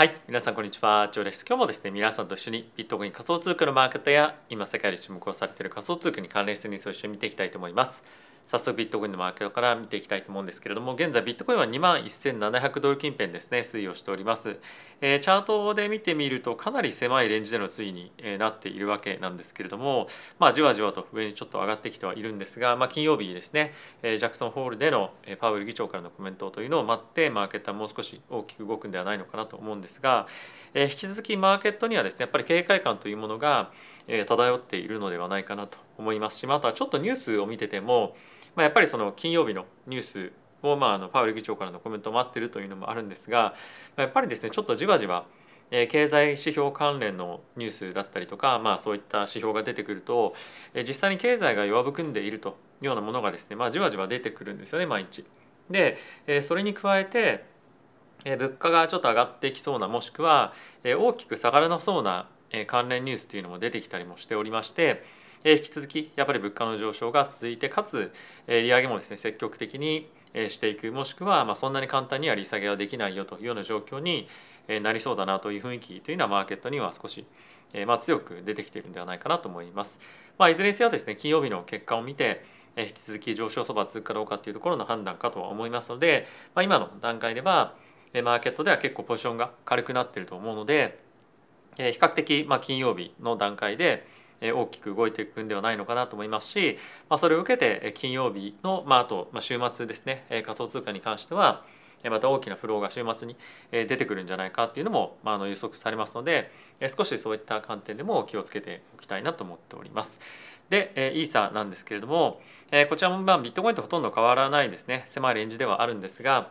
はい皆さんこんにちは。ジョーです。今日もですね皆さんと一緒にビットコイン仮想通貨のマーケットや今世界で注目をされている仮想通貨に関連してニュースを一緒に見ていきたいと思います。早速ビットコインのマーケットから見ていきたいと思うんですけれども現在ビットコインは2万1700ドル近辺ですね推移をしております、えー、チャートで見てみるとかなり狭いレンジでの推移になっているわけなんですけれどもまあじわじわと上にちょっと上がってきてはいるんですが、まあ、金曜日ですね、えー、ジャクソンホールでのパウエル議長からのコメントというのを待ってマーケットはもう少し大きく動くんではないのかなと思うんですが、えー、引き続きマーケットにはですねやっぱり警戒感というものがえ漂っているのではないかなと思いますしまたちょっとニュースを見ててもまあ、やっぱりその金曜日のニュースを、まあ、あのパウエル議長からのコメントを待ってるというのもあるんですがまやっぱりですねちょっとじわじわ経済指標関連のニュースだったりとか、まあ、そういった指標が出てくると実際に経済が弱含んでいるというようなものがですね、まあ、じわじわ出てくるんですよね毎日。でそれに加えて物価がちょっと上がってきそうなもしくは大きく下がらなそうな関連ニュースというのも出てきたりもしておりまして引き続きやっぱり物価の上昇が続いてかつ利上げもですね積極的にしていくもしくはまそんなに簡単には利下げはできないよというような状況になりそうだなという雰囲気というのはマーケットには少しま強く出てきているんではないかなと思います。まあ、いずれにせよですね金曜日の結果を見て引き続き上昇相場続くかどうかというところの判断かとは思いますので、まあ、今の段階ではマーケットでは結構ポジションが軽くなっていると思うので比較的ま金曜日の段階で大きく動いていくんではないのかなと思いますし、ま、それを受けて金曜日の、まあ、と、ま週末ですね仮想通貨に関してはまた大きなフローが週末に出てくるんじゃないかっていうのも、まあ、の予測されますので少しそういった観点でも気をつけておきたいなと思っております。でイーサなんですけれどもこちらもまビットコインとほとんど変わらないですね狭いレンジではあるんですが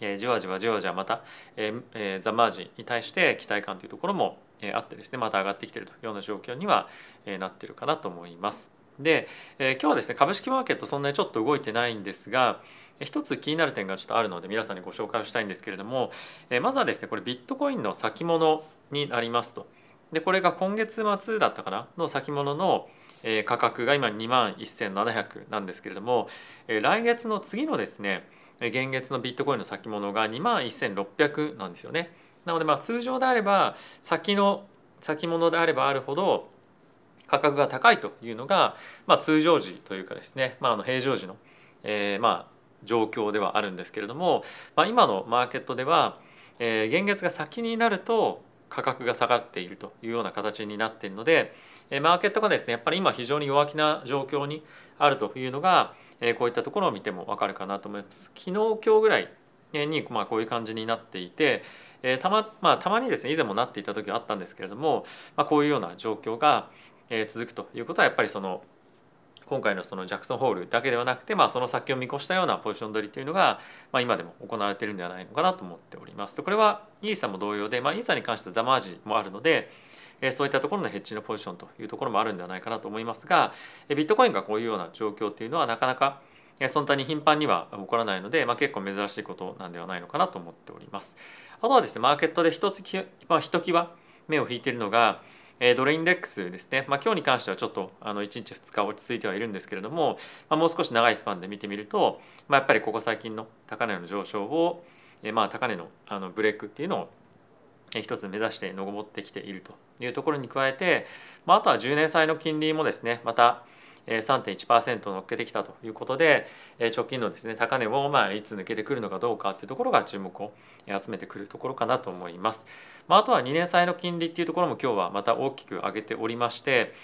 えじわじわじわじわまたえザ・マージンに対して期待感というところもえあってですねまた上がってきているというような状況にはえなっているかなと思います。で、え今日はですね株式マーケットそんなにちょっと動いてないんですが一つ気になる点がちょっとあるので皆さんにご紹介をしたいんですけれども、えまずはですねこれビットコインの先物になりますと。でこれが今月末だったかな？の先物の価格が今2万1700なんですけれども来月の次のですね現月のビットコインの先物が2万1600なんですよね。なのでまあ通常であれば先の先物であればあるほど価格が高いというのが、まあ、通常時というかですね、まあ、あの平常時の、えー、まあ状況ではあるんですけれども、まあ、今のマーケットでは、えー、現月が先になると価格が下がっているというような形になっているのでマーケットがですねやっぱり今非常に弱気な状況にあるというのがこういったところを見ても分かるかなと思います。昨日今日ぐらいにまあこういう感じになっていてたま,、まあ、たまにですね以前もなっていた時はあったんですけれども、まあ、こういうような状況が続くということはやっぱりその今回のそのジャクソンホールだけではなくて、まあ、その先を見越したようなポジション取りというのが、まあ、今でも行われているんではないのかなと思っております。これはイーサも同様で、まあ、イーサに関してはザマージもあるのでそういったところのヘッジのポジションというところもあるんではないかなと思いますがビットコインがこういうような状況というのはなかなかそんなに頻繁には起こらないので、まあ、結構珍しいことなんではないのかなと思っております。あとはですねマーケットで一つき、まあ、ひときわ目を引いているのがドルインデックスですね、まあ、今日に関してはちょっとあの1日2日落ち着いてはいるんですけれども、まあ、もう少し長いスパンで見てみると、まあ、やっぱりここ最近の高値の上昇を、まあ、高値のあのブレイクっていうのを一つ目指して上ってきているというところに加えて、まあ、あとは10年債の金利もですねまた3.1%乗っけてきたということで直近のですね高値をまあいつ抜けてくるのかどうかっていうところが注目を集めてくるところかなと思います。まあ、あとは2年債の金利っていうところも今日はまた大きく上げておりまして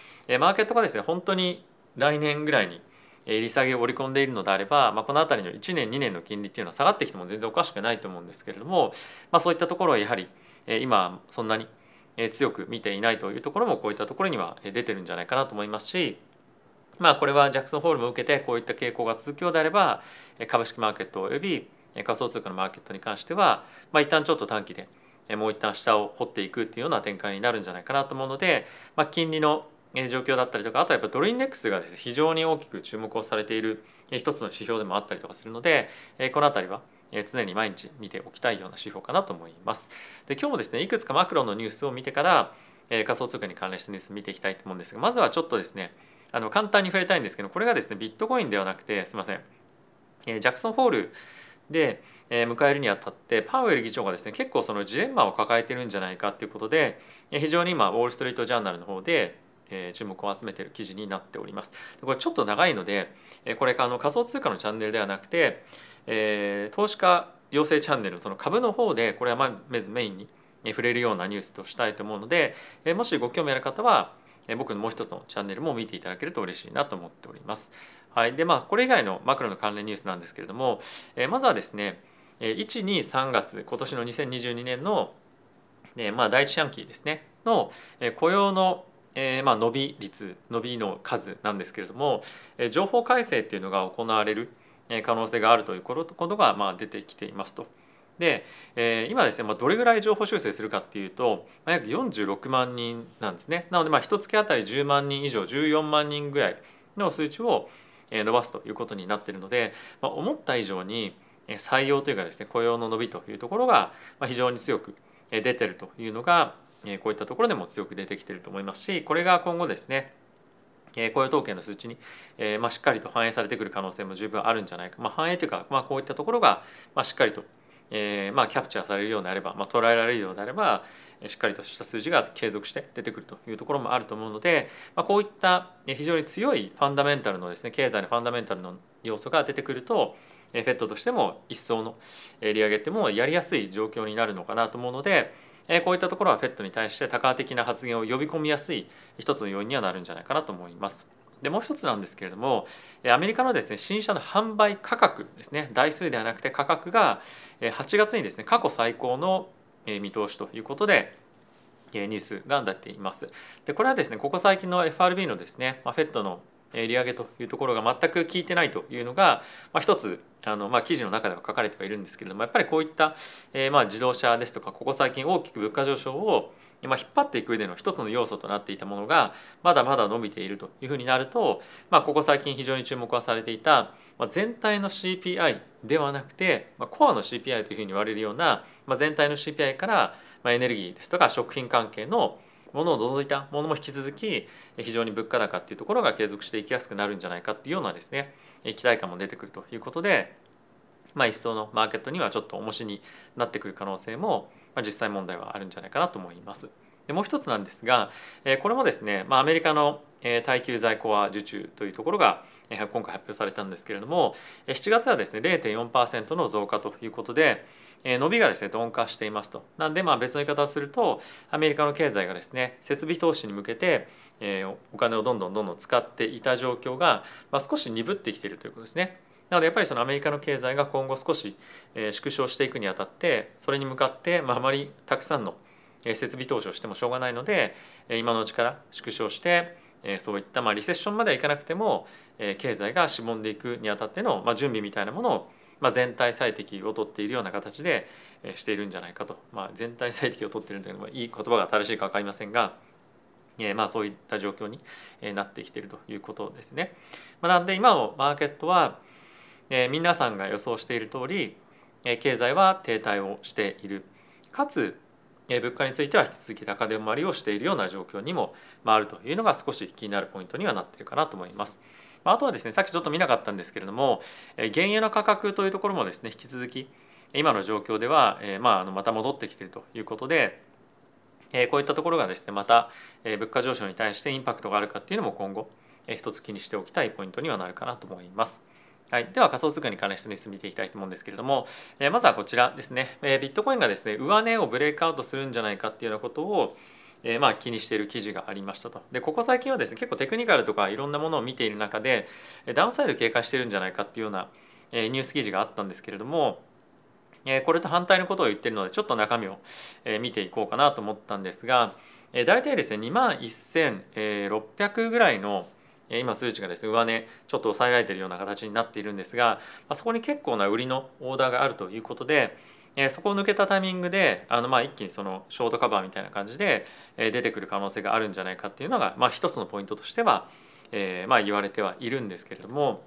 マーケットがですね本当に来年ぐらいに利下げを織り込んでいるのであれば、まあ、この辺りの1年2年の金利っていうのは下がってきても全然おかしくないと思うんですけれども、まあ、そういったところはやはり今そんなに強く見ていないというところもこういったところには出てるんじゃないかなと思いますしまあこれはジャクソンホールも受けてこういった傾向が続くようであれば株式マーケットおよび仮想通貨のマーケットに関しては、まあ、一旦ちょっと短期でもう一旦下を掘っていくっていうような展開になるんじゃないかなと思うので、まあ、金利の状況だったりとかあとはやっぱドルインデックスがですね非常に大きく注目をされている一つの指標でもあったりとかするのでこの辺りは常に毎日見ておきたいような指標かなと思います。で今日もですねいくつかマクロのニュースを見てから仮想通貨に関連したニュース見ていきたいと思うんですがまずはちょっとですねあの簡単に触れたいんですけどこれがですねビットコインではなくてすいませんジャクソンホールで、迎えるにあたってパウエル議長がですね結構そのジレンマを抱えてるんじゃないかっていうことで非常に今ウォール・ストリート・ジャーナルの方で注目を集めてる記事になっております。これちょっと長いので、これあの仮想通貨のチャンネルではなくて、えー、投資家養成チャンネルその株の方でこれはまずメインに触れるようなニュースとしたいと思うので、えもしご興味ある方は僕のもう一つのチャンネルも見ていただけると嬉しいなと思っております。はい、でまあこれ以外のマクロの関連ニュースなんですけれども、えまずはですね123月今年の2022年の、えまあ、第一四半期ですねの雇用のえー、まあ伸び率伸びの数なんですけれども、えー、情報改正っていうのが行われる可能性があるということがまあ出てきていますと。で、えー、今ですね、まあ、どれぐらい情報修正するかっていうと、まあ、約46万人なんですねなのでまあ一月あたり10万人以上14万人ぐらいの数値を伸ばすということになっているので、まあ、思った以上に採用というかですね雇用の伸びというところが非常に強く出てるというのがこういったところでも強く出てきてると思いますしこれが今後ですね雇用統計の数値に、えまあ、しっかりと反映されてくる可能性も十分あるんじゃないか、まあ、反映というか、まあ、こういったところが、まあ、しっかりとえ、まあ、キャプチャーされるようであれば、まあ、捉えられるようであればしっかりとした数字が継続して出てくるというところもあると思うので、まあ、こういった非常に強いファンダメンタルのですね経済のファンダメンタルの要素が出てくるとフェットとしても一層の利上げってもやりやすい状況になるのかなと思うのでこういったところはフェットに対して多価的な発言を呼び込みやすい一つの要因にはなるんじゃないかなと思います。でもう一つなんですけれどもアメリカのですね新車の販売価格ですね台数ではなくて価格が8月にですね過去最高の見通しということでニュースが出ています。でこれはですねここ最近の FRB のですね、まあ、フェットの利上げというところが全く効いてないというのが、まあ、一つあの、まあ、記事の中では書かれてはいるんですけれどもやっぱりこういった、えー、まあ自動車ですとかここ最近大きく物価上昇をまあ、引っ張っていく上での一つの要素となっていたものがまだまだ伸びているというふうになると、まあ、ここ最近非常に注目はされていた、まあ、全体の CPI ではなくて、まあ、コアの CPI というふうに言われるような、まあ、全体の CPI から、まあ、エネルギーですとか食品関係のものを除いたものも引き続き非常に物価高っていうところが継続していきやすくなるんじゃないかっていうようなですね期待感も出てくるということで、まあ、一層のマーケットにはちょっと重しになってくる可能性も、まあ、実際問題はあるんじゃないかなと思います。でもう一つなんですがえこれもですね、まあ、アメリカの耐久在庫は受注というところが今回発表されたんですけれども7月はですね0.4%の増加ということで伸びがですね鈍化していますとなんでまあ別の言い方をするとアメリカの経済がですね設備投資に向けてお金をどんどんどんどん使っていた状況が少し鈍ってきているということですね。なのでやっぱりそのアメリカの経済が今後少し縮小していくにあたってそれに向かってまああまりたくさんの設備投資をしてもしょうがないので今のうちから縮小してそういったまあリセッションまではいかなくても経済がしぼんでいくにあたってのまあ準備みたいなものをまあ全体最適を取っているような形でしているんじゃないかと、まあ、全体最適を取っているというのはいい言葉が正しいか分かりませんが。まあそういった状況になってきているということですね。まあ、なんで今のマーケットは皆さんが予想している通り経済は停滞をしているかつ物価については引き続き高止まりをしているような状況にもあるというのが少し気になるポイントにはなっているかなと思います。あとはですねさっきちょっと見なかったんですけれども原油の価格というところもですね引き続き今の状況ではまあまた戻ってきているということでこういったところがですねまた物価上昇に対してインパクトがあるかっていうのも今後一つ気にしておきたいポイントにはなるかなと思います。はい、では仮想通貨に関連したニュース見ていきたいと思うんですけれども、えー、まずはこちらですね、えー、ビットコインがですね上値をブレイクアウトするんじゃないかっていうようなことをえー、まあ気にしている記事がありましたと。でここ最近はですね結構テクニカルとかいろんなものを見ている中でダウンサイド警戒してるんじゃないかっていうような、えー、ニュース記事があったんですけれども、えー、これと反対のことを言ってるのでちょっと中身を、えー、見ていこうかなと思ったんですが、えー、大体ですね2万1600ぐらいの今数値がですね上値ちょっと抑えられているような形になっているんですがそこに結構な売りのオーダーがあるということでそこを抜けたタイミングであのまあ一気にそのショートカバーみたいな感じで出てくる可能性があるんじゃないかっていうのがまあ一つのポイントとしてはまあ言われてはいるんですけれども。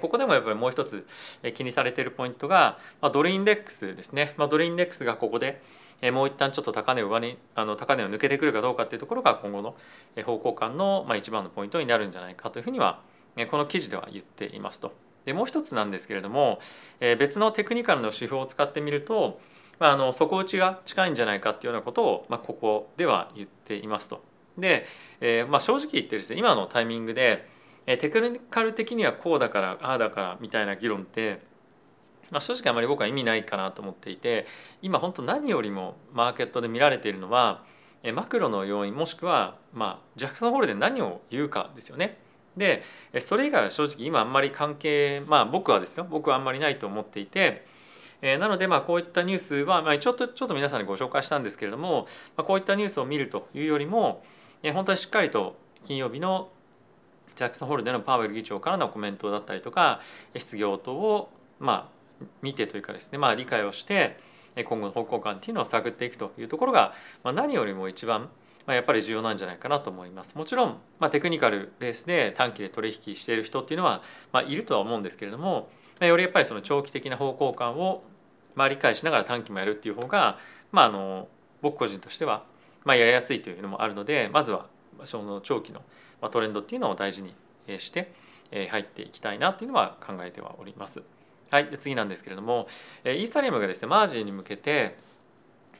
ここでもやっぱりもう一つ気にされているポイントがドルインデックスですね。ドルインデックスがここでもう一旦ちょっと高値を上にあの高値を抜けてくるかどうかっていうところが今後の方向感のまあ一番のポイントになるんじゃないかというふうにはこの記事では言っていますと。でもう一つなんですけれども、え、別のテクニカルの指標を使ってみると、まあ、あの底打ちが近いんじゃないかっていうようなことを、まあ、ここでは言っていますと。で、えまあ、正直言ってですね今のタイミングで、え、テクニカル的にはこうだからああだからみたいな議論ってまあ、正直あまり僕は意味ないかなと思っていて今本当何よりもマーケットで見られているのはマクロの要因もしくは、まあ、ジャクソンホールで何を言うかですよね。でそれ以外は正直今あんまり関係まあ僕はですよ僕はあんまりないと思っていて。えなのでまあこういったニュースは、まあ、ちょっとちょっと皆さんにご紹介したんですけれども、まあ、こういったニュースを見るというよりも、え本当にしっかりと金曜日のジャクソンホールでのパウエル議長からのコメントだったりとか失業等をまあ見てというかですね、まあ、理解をして今後の方向感っていうのを探っていくというところが、まあ、何よりも一番まあ、やっぱり重要なんじゃないかなと思います。もちろん、まあ、テクニカルベースで短期で取引している人っていうのは、まあ、いるとは思うんですけれども、まあ、よりやっぱりその長期的な方向感を、まあ、理解しながら短期もやるっていう方が、まあ、あの僕個人としては、まあ、やりやすいというのもあるのでまずはその長期のトレンドっていうのを大事にして入っていきたいなっていうのは考えてはおります。はい、で次なんですけれどもえイーサリアムがですねマージンに向けて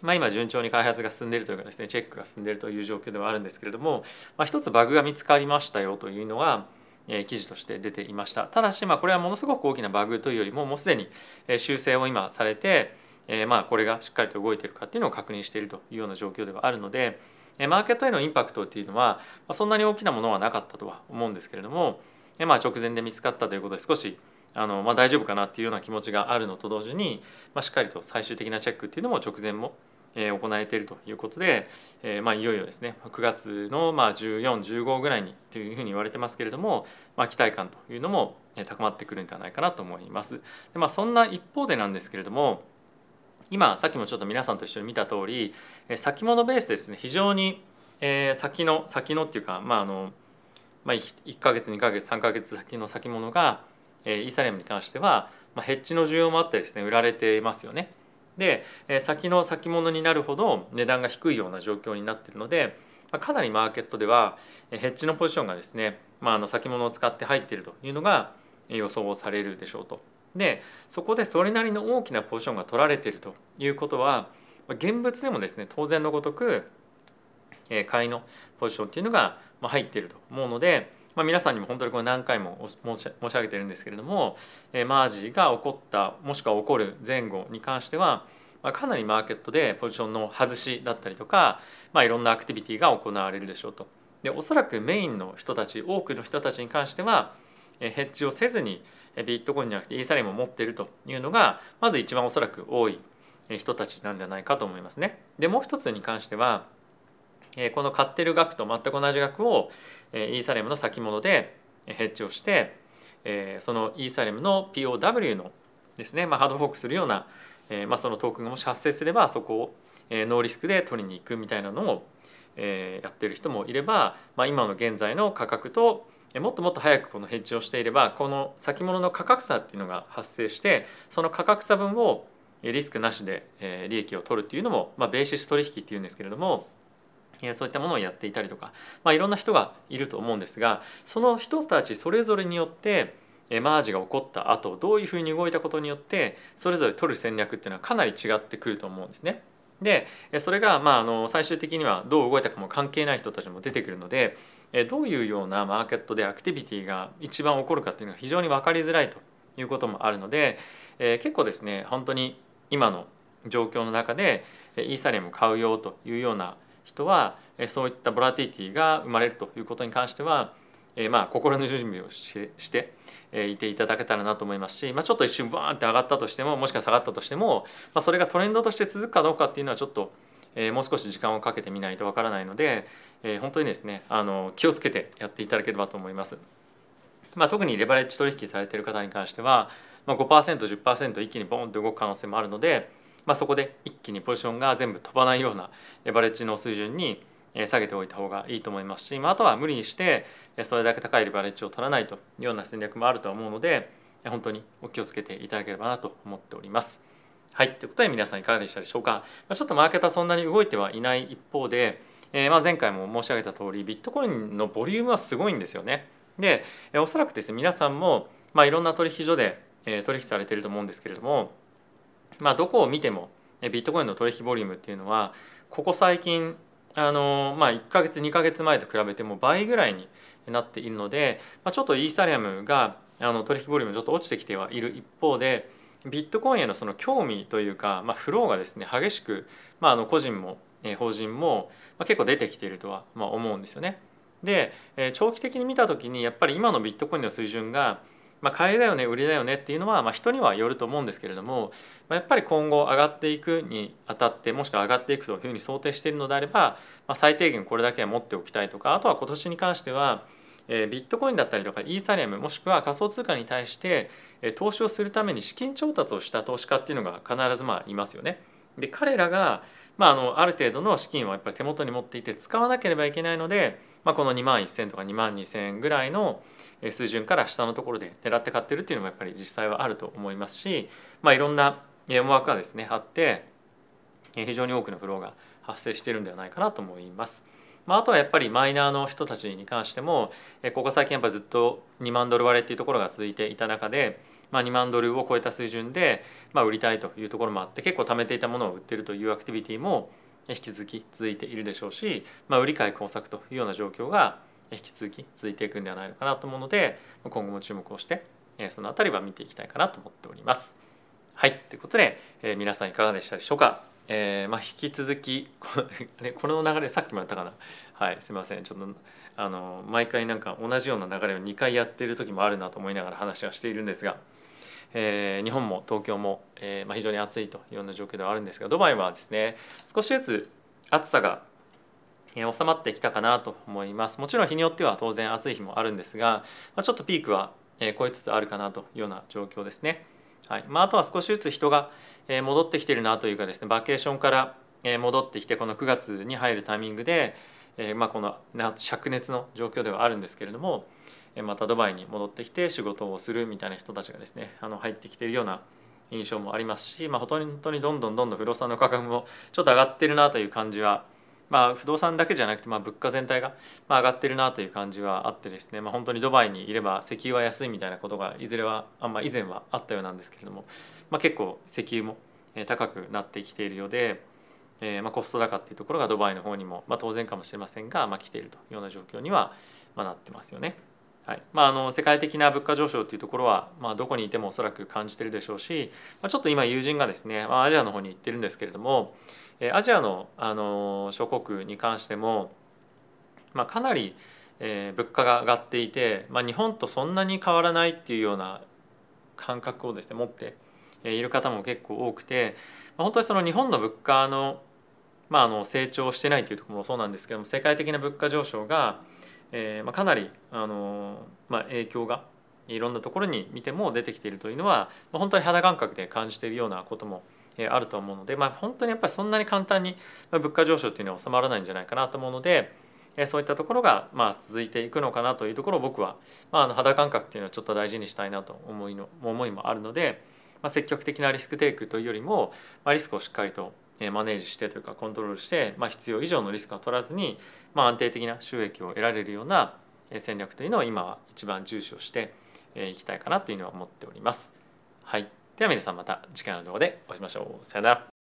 まあ、今順調に開発が進んでいるというかですねチェックが進んでいるという状況ではあるんですけれども、まあ、一つバグが見つかりましたよというのは、え、記事として出ていました。ただしまあこれはものすごく大きなバグというよりももうすでに修正を今されて、え、まあこれがしっかりと動いているかっていうのを確認しているというような状況ではあるのでマーケットへのインパクトっていうのはそんなに大きなものはなかったとは思うんですけれども、まあ、直前で見つかったということで少しあの、まあ、大丈夫かなっていうような気持ちがあるのと同時に、まあ、しっかりと最終的なチェックっていうのも直前も行えているということで、えまあ、いよいよですね9月のまあ1415ぐらいにというふうに言われてますけれども、まあ、期待感というのも高まってくるんではないかなと思います。でまあ、そんな一方でなんですけれども今さっきもちょっと皆さんと一緒に見た通り先物ベースですね非常に先の先のっていうか、まああのまあ、1か月2か月3か月先の先物がイーサリアムに関しては、まあ、ヘッジの需要もあってですね売られていますよね。で先の先物になるほど値段が低いような状況になっているのでかなりマーケットではヘッジのポジションがですね、まあ、あの先物を使って入っているというのが予想されるでしょうと。でそこでそれなりの大きなポジションが取られているということは現物でもですね当然のごとく買いのポジションっていうのが入っていると思うのでまあ、皆さんにも本当にこれ何回も申し上げてるんですけれども、えマージが起こったもしくは起こる前後に関しては、ま、かなりマーケットでポジションの外しだったりとか、まあ、いろんなアクティビティが行われるでしょうと。でおそらくメインの人たち多くの人たちに関してはヘッジをせずにビットコインじゃなくてイーサリアムを持っているというのがまず一番おそらく多い人たちなんではないかと思いますね。でもう一つに関してはこの買ってる額と全く同じ額をイーサレムの先物でヘッジをしてそのイーサレムの POW のですね、まあ、ハードフォークするような、まあ、そのトークンがもし発生すればそこをノーリスクで取りに行くみたいなのをやってる人もいれば、まあ、今の現在の価格ともっともっと早くこのヘッジをしていればこの先物の価格差っていうのが発生してその価格差分をリスクなしで利益を取るっていうのも、まあ、ベーシス取引っていうんですけれどもそういったものをやっていたりとか、まあ、いろんな人がいると思うんですがその人たちそれぞれによってマージが起こった後どういうふうに動いたことによってそれぞれ取る戦略っていうのはかなり違ってくると思うんですね。でそれがまああの最終的にはどう動いたかも関係ない人たちも出てくるのでどういうようなマーケットでアクティビティが一番起こるかっていうのが非常に分かりづらいということもあるので結構ですね本当に今の状況の中でイーサリアム買うよというような人はそういったボラティティが生まれるということに関しては、えまあ心の準備をしていていただけたらなと思いますし、まあ、ちょっと一瞬バーンって上がったとしてももしくは下がったとしても、まあ、それがトレンドとして続くかどうかっていうのはちょっと、えもう少し時間をかけてみないとわからないので、え本当にですねあの気をつけてやっていただければと思います。まあ、特にレバレッジ取引されている方に関しては、まあ、5%10% 一気にボーンと動く可能性もあるので、まあ、そこで一気にポジションが全部飛ばないようなレバレッジの水準に下げておいた方がいいと思いますし、まあ、あとは無理にしてそれだけ高いレバレッジを取らないというような戦略もあると思うので本当にお気をつけていただければなと思っております。はい、ということで皆さんいかがでしたでしょうか？ちょっとマーケットはそんなに動いてはいない一方で、えー、まあ前回も申し上げた通りビットコインのボリュームはすごいんですよね。でおそらくですね皆さんもまあ、いろんな取引所で取引されていると思うんですけれども、まあ、どこを見てもビットコインの取引ボリュームっていうのはここ最近あのまあ、1か月2か月前と比べても倍ぐらいになっているので、まあ、ちょっとイーサリアムがあの取引ボリュームちょっと落ちてきてはいる一方でビットコインへのその興味というか、まあ、フローがですね激しく、まあ、あの個人も法人も結構出てきているとは思うんですよね。で長期的に見た時にやっぱり今のビットコインの水準がまあ、買いだよね売りだよねっていうのは、まあ、人にはよると思うんですけれども、まあ、やっぱり今後上がっていくにあたってもしくは上がっていくというふうに想定しているのであれば、まあ、最低限これだけは持っておきたいとかあとは今年に関してはえビットコインだったりとかイーサリアムもしくは仮想通貨に対してえ投資をするために資金調達をした投資家っていうのが必ずまあいますよね。で彼らが、まあ、あのある程度の資金をやっぱり手元に持っていて使わなければいけないので、まあ、この2万1,000とか2万2,000円ぐらいの水準から下のところで狙って買ってるっていうのもやっぱり実際はあると思いますし、まあ、いろんな思惑がですねあって非常に多くのフローが発生しているんではないかなと思います。まあ、あとはやっぱりマイナーの人たちに関してもここ最近やっぱずっと2万ドル割れっていうところが続いていた中で、まあ、2万ドルを超えた水準で、まあ、売りたいというところもあって結構貯めていたものを売ってるというアクティビティも引き続き続いているでしょうし、まあ、売り買い工作というような状況が引き続き続いていくんではないのかなと思うので今後も注目をしてその辺りは見ていきたいかなと思っております。はいということで、えー、皆さんいかがでしたでしょうか？えー、まあ、引き続き この流れさっきもやったかな？はいすいませんちょっとあの毎回なんか同じような流れを2回やってる時もあるなと思いながら話はしているんですが、えー、日本も東京も、えー、まあ、非常に暑いというような状況ではあるんですがドバイはですね少しずつ暑さが収まってきたかなと思いますもちろん日によっては当然暑い日もあるんですが、まあ、ちょっとピークは超えつつあるかなというような状況ですね。はいまあ、あとは少しずつ人が戻ってきてるなというかですねバケーションから戻ってきてこの9月に入るタイミングで、まあ、この灼熱の状況ではあるんですけれどもまたドバイに戻ってきて仕事をするみたいな人たちがですねあの入ってきているような印象もありますし、まあ、本当にどんどんどんどん不動産の価格もちょっと上がってるなという感じはまあ、不動産だけじゃなくて、まあ、物価全体が上がってるなという感じはあってですね、まあ、本当にドバイにいれば石油は安いみたいなことがいずれはあんま以前はあったようなんですけれども、まあ、結構石油も高くなってきているようで、えー、まあコスト高っていうところがドバイの方にも、まあ、当然かもしれませんが、まあ、来ているというような状況には、まあ、なってますよね。はい。まあ、あの世界的な物価上昇っていうところは、まあ、どこにいてもおそらく感じてるでしょうし、まあ、ちょっと今友人がですね、まあ、アジアの方に行ってるんですけれどもアジアのあの諸国に関しても、まあ、かなり、えー、物価が上がっていて、まあ、日本とそんなに変わらないっていうような感覚をですね持っている方も結構多くて、まあ、本当にその日本の物価の,、まあ、あの成長してないというところもそうなんですけども世界的な物価上昇が、えーまあ、かなりあの、まあ、影響がいろんなところに見ても出てきているというのは、まあ、本当に肌感覚で感じているようなこともあると思うので、まあ、本当にやっぱりそんなに簡単に物価上昇っていうのは収まらないんじゃないかなと思うのでそういったところがまあ続いていくのかなというところを僕は、まあ、あの肌感覚っていうのはちょっと大事にしたいなと思いの思いもあるので、まあ、積極的なリスクテイクというよりも、まあ、リスクをしっかりとマネージしてというかコントロールして、まあ、必要以上のリスクは取らずに、まあ、安定的な収益を得られるような戦略というのを今は一番重視をしていきたいかなというのは思っております。はい、では皆さんまた次回の動画でお会いしましょう。さよなら。